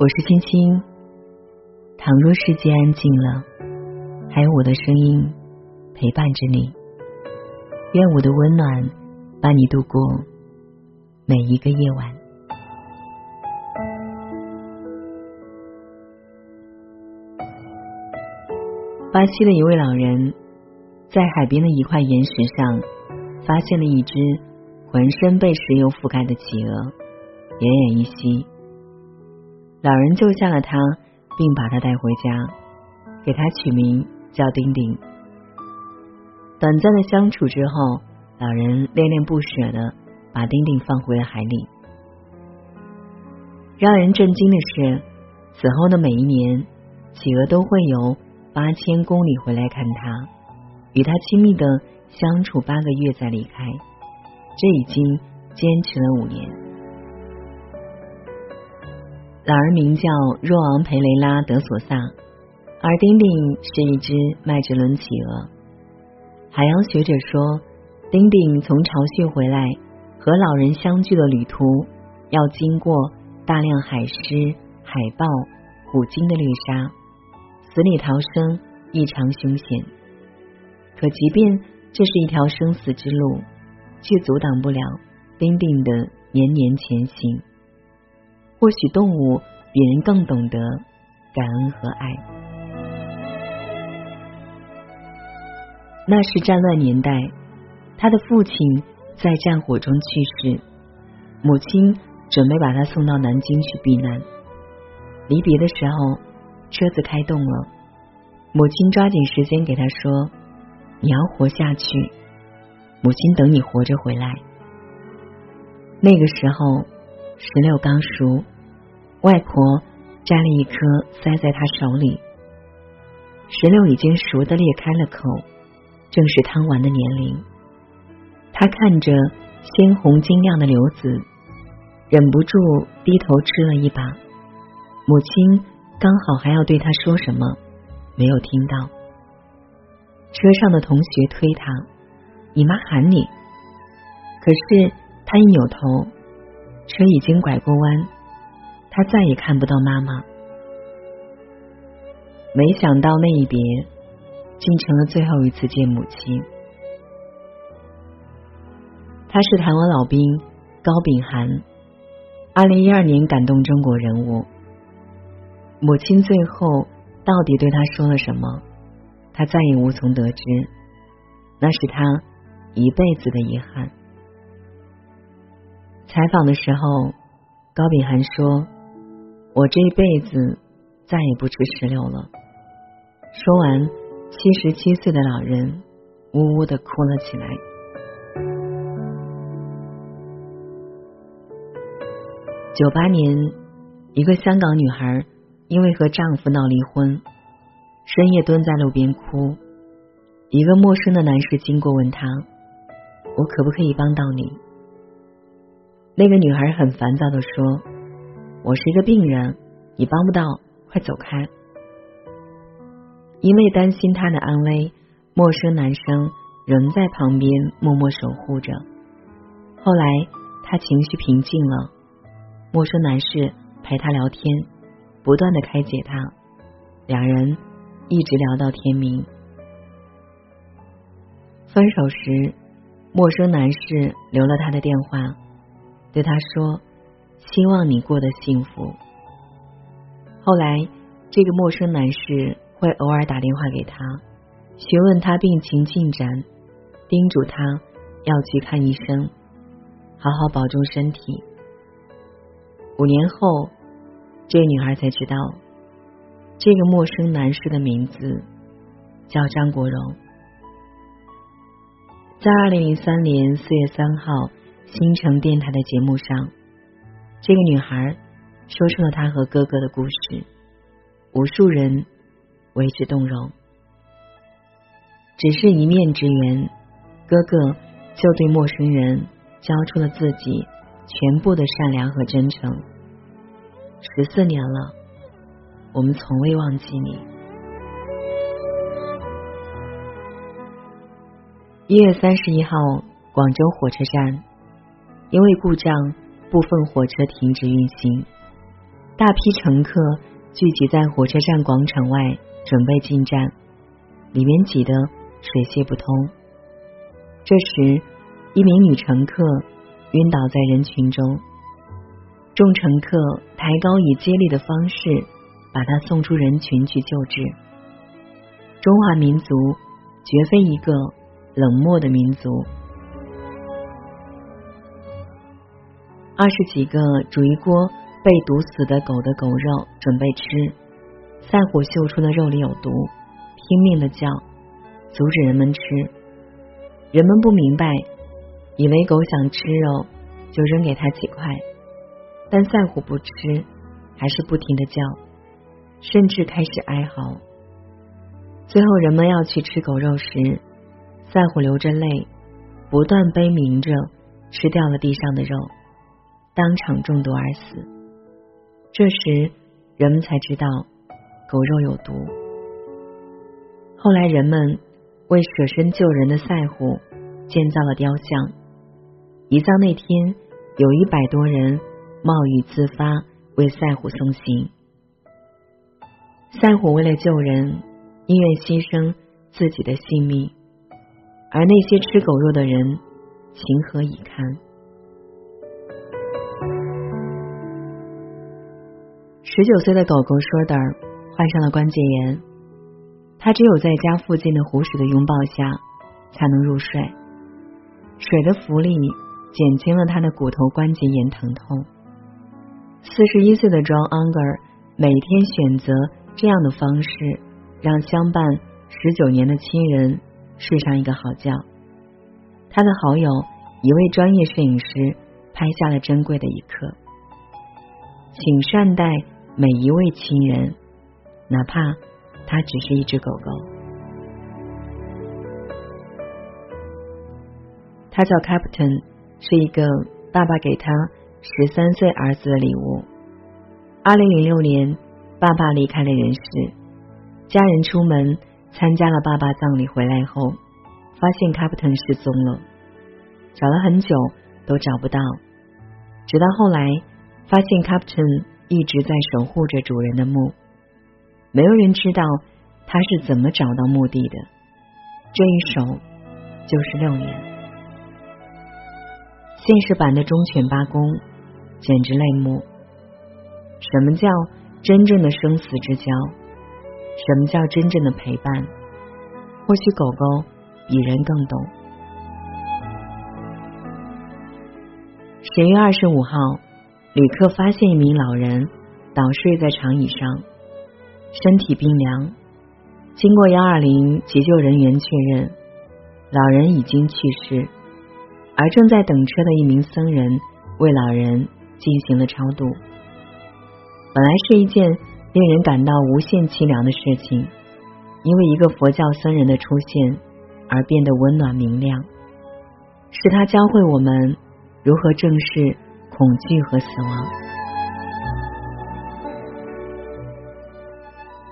我是青青。倘若世界安静了，还有我的声音陪伴着你。愿我的温暖伴你度过每一个夜晚。巴西的一位老人在海边的一块岩石上发现了一只浑身被石油覆盖的企鹅，奄奄一息。老人救下了他，并把他带回家，给他取名叫丁丁。短暂的相处之后，老人恋恋不舍的把丁丁放回了海里。让人震惊的是，此后的每一年，企鹅都会有八千公里回来看他，与他亲密的相处八个月再离开。这已经坚持了五年。老人名叫若昂培雷拉德索萨，而丁丁是一只麦哲伦企鹅。海洋学者说，丁丁从巢穴回来和老人相聚的旅途，要经过大量海狮、海豹、虎鲸的猎杀，死里逃生异常凶险。可即便这是一条生死之路，却阻挡不了丁丁的年年前行。或许动物比人更懂得感恩和爱。那是战乱年代，他的父亲在战火中去世，母亲准备把他送到南京去避难。离别的时候，车子开动了，母亲抓紧时间给他说：“你要活下去，母亲等你活着回来。”那个时候。石榴刚熟，外婆摘了一颗塞在他手里。石榴已经熟的裂开了口，正是贪玩的年龄。他看着鲜红晶亮的瘤子，忍不住低头吃了一把。母亲刚好还要对他说什么，没有听到。车上的同学推他：“你妈喊你。”可是他一扭头。车已经拐过弯，他再也看不到妈妈。没想到那一别，竟成了最后一次见母亲。他是台湾老兵高秉涵，二零一二年感动中国人物。母亲最后到底对他说了什么？他再也无从得知，那是他一辈子的遗憾。采访的时候，高秉涵说：“我这一辈子再也不吃石榴了。”说完，七十七岁的老人呜呜的哭了起来。九八年，一个香港女孩因为和丈夫闹离婚，深夜蹲在路边哭。一个陌生的男士经过，问她：“我可不可以帮到你？”那个女孩很烦躁的说：“我是一个病人，你帮不到，快走开。”因为担心他的安危，陌生男生仍在旁边默默守护着。后来他情绪平静了，陌生男士陪他聊天，不断的开解他，两人一直聊到天明。分手时，陌生男士留了他的电话。对他说：“希望你过得幸福。”后来，这个陌生男士会偶尔打电话给他，询问他病情进展，叮嘱他要去看医生，好好保重身体。五年后，这女孩才知道，这个陌生男士的名字叫张国荣。在二零零三年四月三号。新城电台的节目上，这个女孩说出了她和哥哥的故事，无数人为之动容。只是一面之缘，哥哥就对陌生人交出了自己全部的善良和真诚。十四年了，我们从未忘记你。一月三十一号，广州火车站。因为故障，部分火车停止运行。大批乘客聚集在火车站广场外，准备进站，里面挤得水泄不通。这时，一名女乘客晕倒在人群中，众乘客抬高以接力的方式把她送出人群去救治。中华民族绝非一个冷漠的民族。二十几个煮一锅被毒死的狗的狗肉准备吃，赛虎嗅出的肉里有毒，拼命的叫，阻止人们吃。人们不明白，以为狗想吃肉，就扔给它几块。但赛虎不吃，还是不停的叫，甚至开始哀嚎。最后，人们要去吃狗肉时，赛虎流着泪，不断悲鸣着，吃掉了地上的肉。当场中毒而死。这时，人们才知道狗肉有毒。后来，人们为舍身救人的赛虎建造了雕像。移葬那天，有一百多人冒雨自发为赛虎送行。赛虎为了救人，宁愿牺牲自己的性命，而那些吃狗肉的人，情何以堪？十九岁的狗狗说的患上了关节炎，它只有在家附近的湖水的拥抱下才能入睡。水的浮力减轻了他的骨头关节炎疼痛。四十一岁的 John Unger 每天选择这样的方式，让相伴十九年的亲人睡上一个好觉。他的好友一位专业摄影师拍下了珍贵的一刻，请善待。每一位亲人，哪怕他只是一只狗狗。他叫 Captain，是一个爸爸给他十三岁儿子的礼物。二零零六年，爸爸离开了人世，家人出门参加了爸爸葬礼，回来后发现 Captain 失踪了，找了很久都找不到，直到后来发现 Captain。一直在守护着主人的墓，没有人知道他是怎么找到墓地的。这一守就是六年。现实版的忠犬八公简直泪目。什么叫真正的生死之交？什么叫真正的陪伴？或许狗狗比人更懂。十月二十五号。旅客发现一名老人倒睡在长椅上，身体冰凉。经过幺二零急救人员确认，老人已经去世，而正在等车的一名僧人为老人进行了超度。本来是一件令人感到无限凄凉的事情，因为一个佛教僧人的出现而变得温暖明亮，是他教会我们如何正视。恐惧和死亡。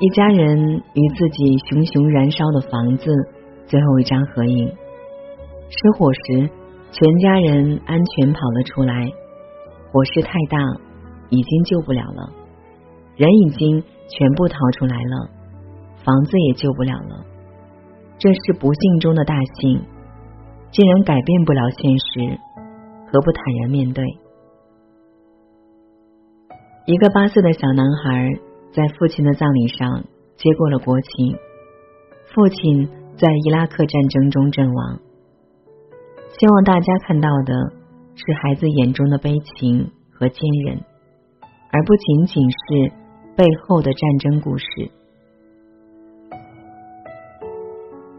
一家人与自己熊熊燃烧的房子最后一张合影。失火时，全家人安全跑了出来。火势太大，已经救不了了。人已经全部逃出来了，房子也救不了了。这是不幸中的大幸，既然改变不了现实，何不坦然面对？一个八岁的小男孩在父亲的葬礼上接过了国旗。父亲在伊拉克战争中阵亡。希望大家看到的是孩子眼中的悲情和坚韧，而不仅仅是背后的战争故事。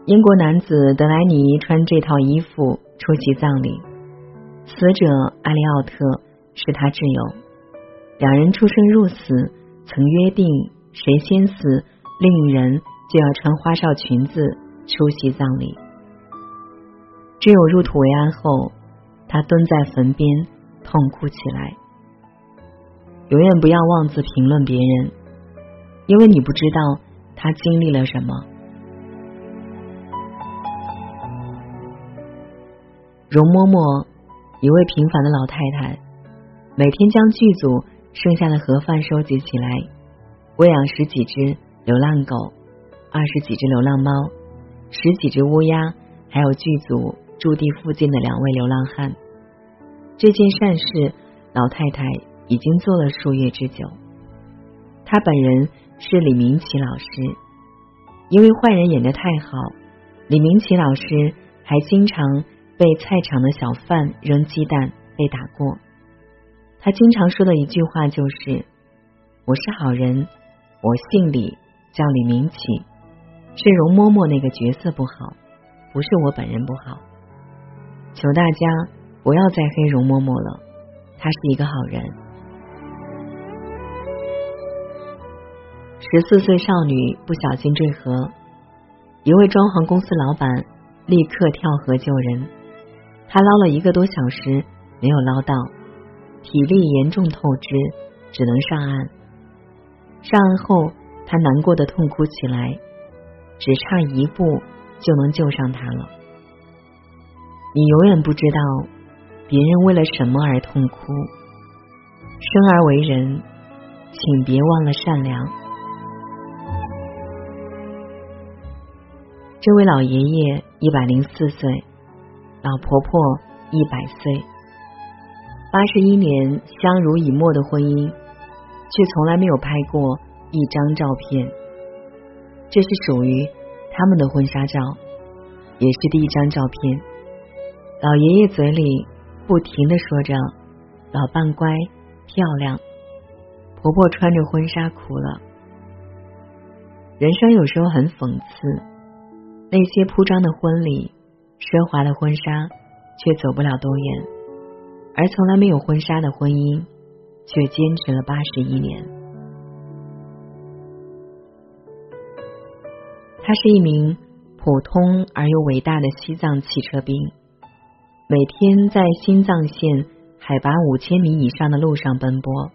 英国男子德莱尼穿这套衣服出席葬礼，死者艾利奥特是他挚友。两人出生入死，曾约定谁先死，另一人就要穿花哨裙子出席葬礼。只有入土为安后，他蹲在坟边痛哭起来。永远不要妄自评论别人，因为你不知道他经历了什么。容嬷嬷，一位平凡的老太太，每天将剧组。剩下的盒饭收集起来，喂养十几只流浪狗，二十几只流浪猫，十几只乌鸦，还有剧组驻地附近的两位流浪汉。这件善事，老太太已经做了数月之久。她本人是李明启老师，因为坏人演的太好，李明启老师还经常被菜场的小贩扔鸡蛋被打过。他经常说的一句话就是：“我是好人，我姓李，叫李明启，是容嬷嬷那个角色不好，不是我本人不好。求大家不要再黑容嬷嬷了，她是一个好人。”十四岁少女不小心坠河，一位装潢公司老板立刻跳河救人，他捞了一个多小时没有捞到。体力严重透支，只能上岸。上岸后，他难过的痛哭起来，只差一步就能救上他了。你永远不知道别人为了什么而痛哭。生而为人，请别忘了善良。这位老爷爷一百零四岁，老婆婆一百岁。八十一年相濡以沫的婚姻，却从来没有拍过一张照片。这是属于他们的婚纱照，也是第一张照片。老爷爷嘴里不停的说着“老伴乖，漂亮”，婆婆穿着婚纱哭了。人生有时候很讽刺，那些铺张的婚礼、奢华的婚纱，却走不了多远。而从来没有婚纱的婚姻，却坚持了八十一年。他是一名普通而又伟大的西藏汽车兵，每天在新藏线海拔五千米以上的路上奔波，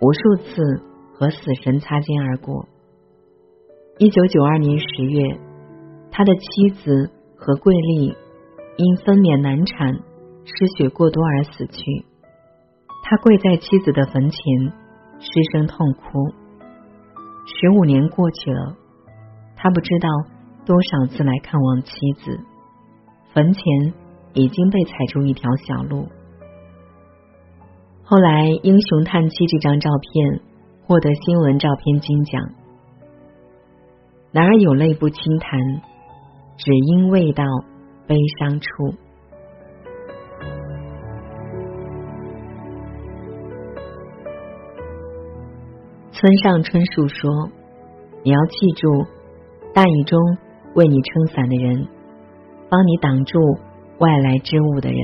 无数次和死神擦肩而过。一九九二年十月，他的妻子何桂丽因分娩难产。失血过多而死去，他跪在妻子的坟前失声痛哭。十五年过去了，他不知道多少次来看望妻子，坟前已经被踩出一条小路。后来，《英雄叹妻》这张照片获得新闻照片金奖。男儿有泪不轻弹，只因未到悲伤处。村上春树说：“你要记住，大雨中为你撑伞的人，帮你挡住外来之物的人，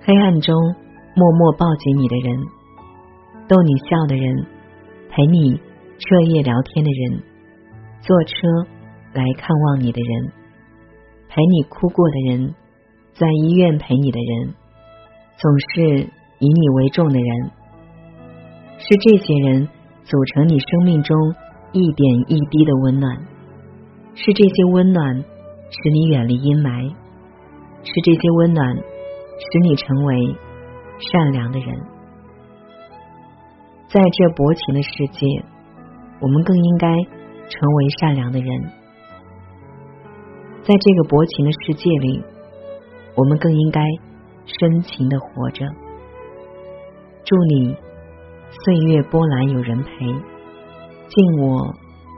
黑暗中默默抱紧你的人，逗你笑的人，陪你彻夜聊天的人，坐车来看望你的人，陪你哭过的人，在医院陪你的人，总是以你为重的人，是这些人。”组成你生命中一点一滴的温暖，是这些温暖使你远离阴霾，是这些温暖使你成为善良的人。在这薄情的世界，我们更应该成为善良的人。在这个薄情的世界里，我们更应该深情的活着。祝你。岁月波澜有人陪，敬我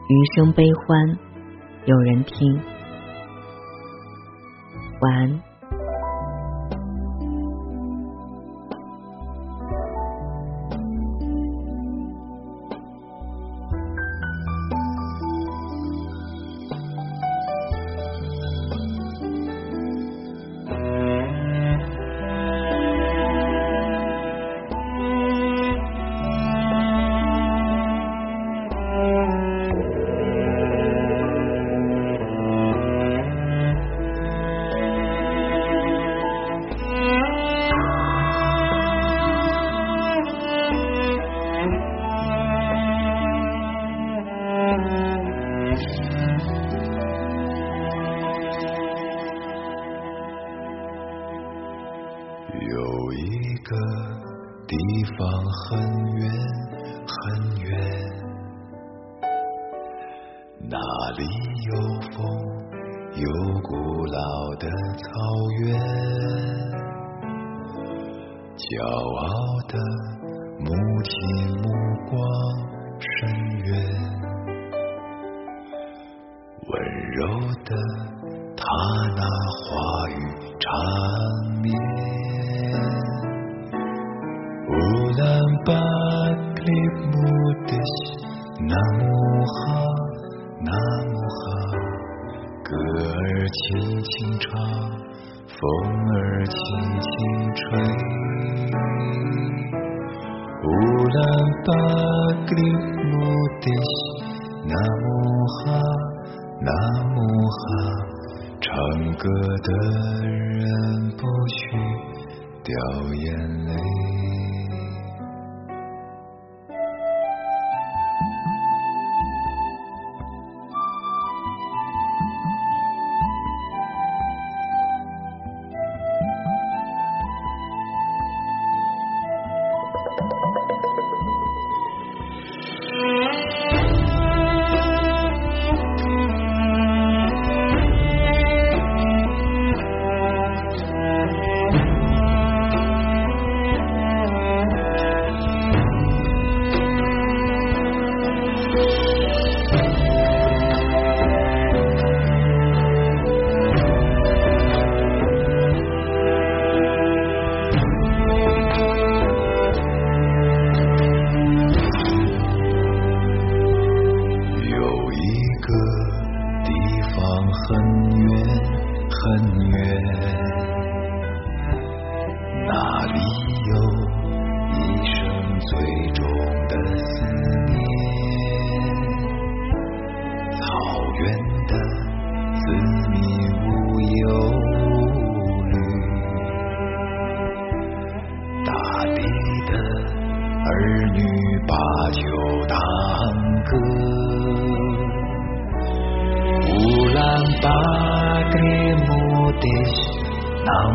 余生悲欢有人听。晚安。有一个地方很远很远那里有风有古老的草原骄傲的风儿轻轻吹，乌兰巴的木的西，那木哈，那木哈，唱歌的人不许掉眼泪。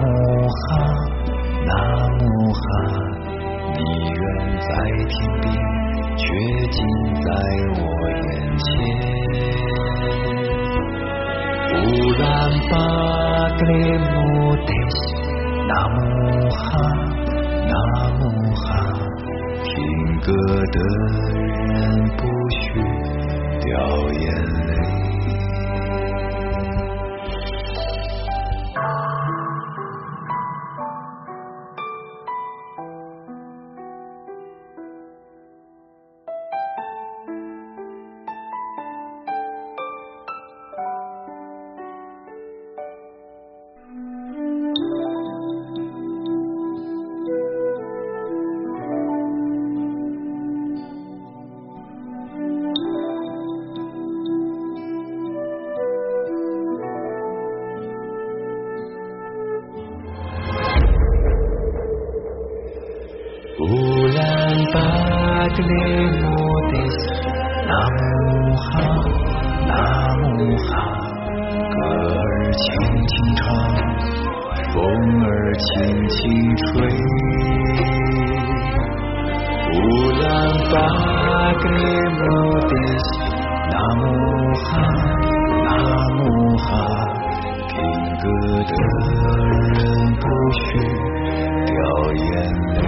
无哈，那无哈，你远在天边，却近在我眼前。乌兰巴格木德西，那无哈，那无哈，听歌的人不许掉眼泪。那木哈，那木哈，歌儿轻轻唱，风儿轻轻吹。乌兰巴托的夜，那木哈，那木哈，听歌的人不许掉眼泪。